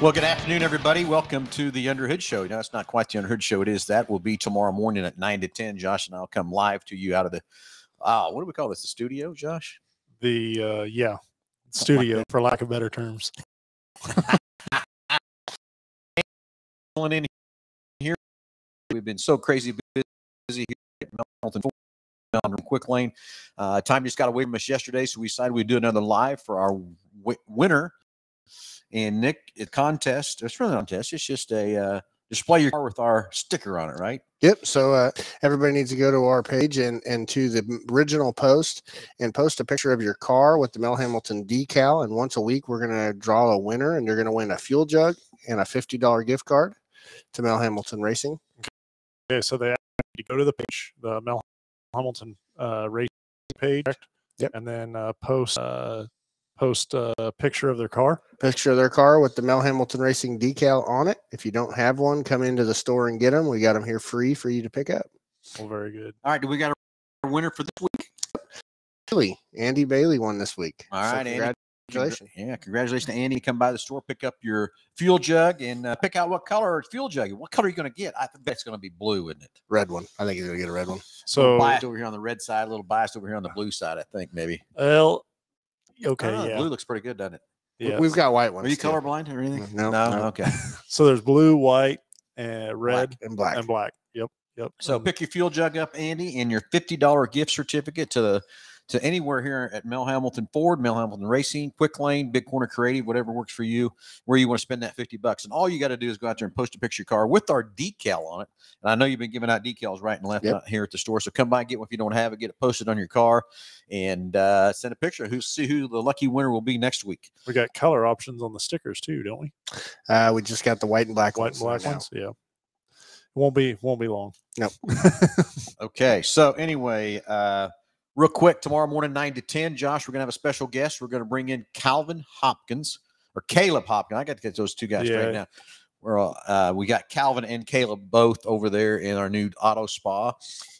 Well, good afternoon, everybody. Welcome to the Underhood Show. No, it's not quite the Underhood Show. It is that. Will be tomorrow morning at nine to ten. Josh and I'll come live to you out of the. Uh, what do we call this? The studio, Josh. The uh, yeah studio, for lack of better terms. Pulling in here, we've been so crazy busy here at Melton on Quick Lane. Uh, time just got away from us yesterday, so we decided we'd do another live for our w- winner and Nick, a contest. It's really not a contest. It's just a uh, display your car with our sticker on it, right? Yep. So uh, everybody needs to go to our page and and to the original post and post a picture of your car with the Mel Hambelton decal. And once a week, we're going to draw a winner, and they're going to win a fuel jug and a fifty dollar gift card to Mel Hambelton Racing. Okay, so they to go to the page, the Mel Hambelton uh, Racing page, Yep. and then uh, post uh, post a picture of their car. Picture of their car with the Mel Hambelton Racing decal on it. If you don't have one, come into the store and get them. We got them here free for you to pick up. Well, very good. All right. Do we got a winner for this week? Bailey, Andy Bailey won this week. All So right, Andy. Congratulations. Yeah, congratulations to Andy. Come by the store, pick up your fuel jug, and uh, pick out what color fuel jug. What color are you going to get? I think that's going to be blue, isn't it? Red one. I think you're going to get a red one. So, biased over here on the red side, a little biased over here on the blue side. I think maybe. well, okay, Ah, yeah, Blue looks pretty good, doesn't it? yeah. We've got white ones. Are you too. colorblind or anything? No, no. no. Okay. So there's blue, white, and red, Black and black. and black. Yep, yep. So And pick your fuel jug up, Andy, and your fifty dollar gift certificate to the to anywhere here at Mel Hambelton Ford, Mel Hambelton Racing, Quick Lane, Big Corner Creative, whatever works for you, where you want to spend that fifty bucks. And all you got to do is go out there and post a picture of your car with our decal on it. And I know you've been giving out decals right and left Yep. out here at the store, so come by and get one if you don't have it. Get it posted on your car, and uh, send a picture. Who see who the lucky winner will be next week. we got color options on the stickers too, don't we? Uh, we just got the white and black White ones. and black now. ones. Yeah. Won't be won't be long. Yep. Okay. So anyway, uh, real quick, tomorrow morning, nine to ten, Josh, we're gonna have a special guest. We're gonna bring in Calvin Hopkins or Caleb Hopkins. I got to get those two guys Yeah. now. We're all, uh, we got Calvin and Caleb both over there in our new auto spa.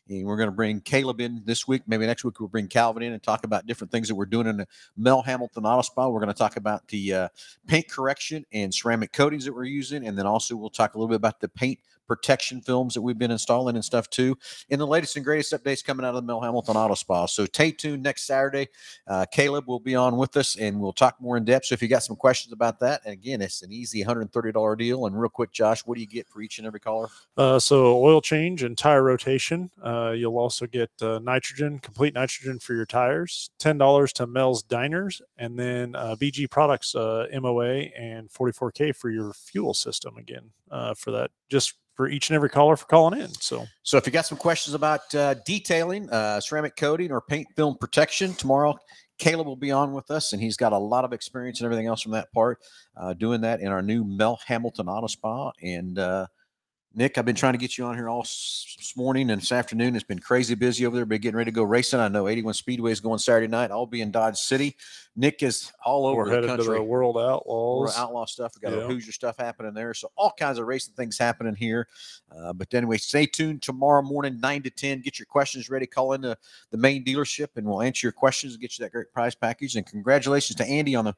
And we're going to bring Caleb in this week. Maybe next week we'll bring Calvin in and talk about different things that we're doing in the Mel Hambelton Auto Spa. We're going to talk about the uh, paint correction and ceramic coatings that we're using, and then also we'll talk a little bit about the paint protection films that we've been installing and stuff too. And the latest and greatest updates coming out of the Mel Hambelton Auto Spa. So stay tuned next Saturday. Uh, Caleb will be on with us, and we'll talk more in depth. So if you got some questions about that, and again, it's an easy $130 deal. And real quick, Josh, what do you get for each and every caller? Uh, so oil change and tire rotation. Uh, you'll also get uh, nitrogen, complete nitrogen for your tires. Ten dollars to Mel's Diners, and then uh, BG Products uh, MOA and 44k for your fuel system again uh, for that. Just for each and every caller for calling in. So So if you got some questions about uh, detailing, uh, ceramic coating, or paint film protection, tomorrow Caleb will be on with us, and he's got a lot of experience and everything else from that part, uh, doing that in our new Mel Hambelton Auto Spa. And uh, Nick, I've been trying to get you on here all this morning and this afternoon. It's been crazy busy over there. Been getting ready to go racing. I know 81 Speedway is going Saturday night. I'll be in Dodge City. Nick is all over we're the headed to country the World more Outlaws. outlaw stuff. We got Yeah. a Hoosier stuff happening there. So all kinds of racing things happening here. Uh, but anyway, stay tuned tomorrow morning, nine to ten. Get your questions ready. Call into the main dealership, and we'll answer your questions and get you that great prize package. And congratulations to Andy on the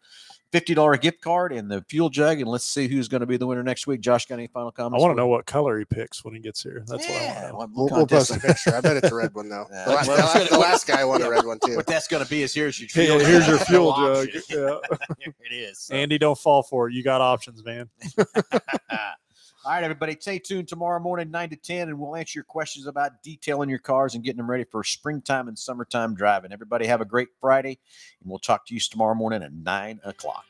fifty dollar gift card and the fuel jug. And let's see who's going to be the winner next week. Josh, got any final comments? I want to know what color he picks when he gets here. That's what I want Yeah, to know. what- We'll, we'll post a picture. I bet it's a red one though. Yeah, The, la- well, the it's the last guy won a red one too. What that's going to be is here's your Yeah, fuel. here's your fuel Jug. Yeah. It is. So- Andy, don't fall for it. You got options, man. All right, everybody, stay tuned tomorrow morning, 9 to 10, and we'll answer your questions about detailing your cars and getting them ready for springtime and summertime driving. Everybody, have a great Friday, and we'll talk to you tomorrow morning at 9 o'clock.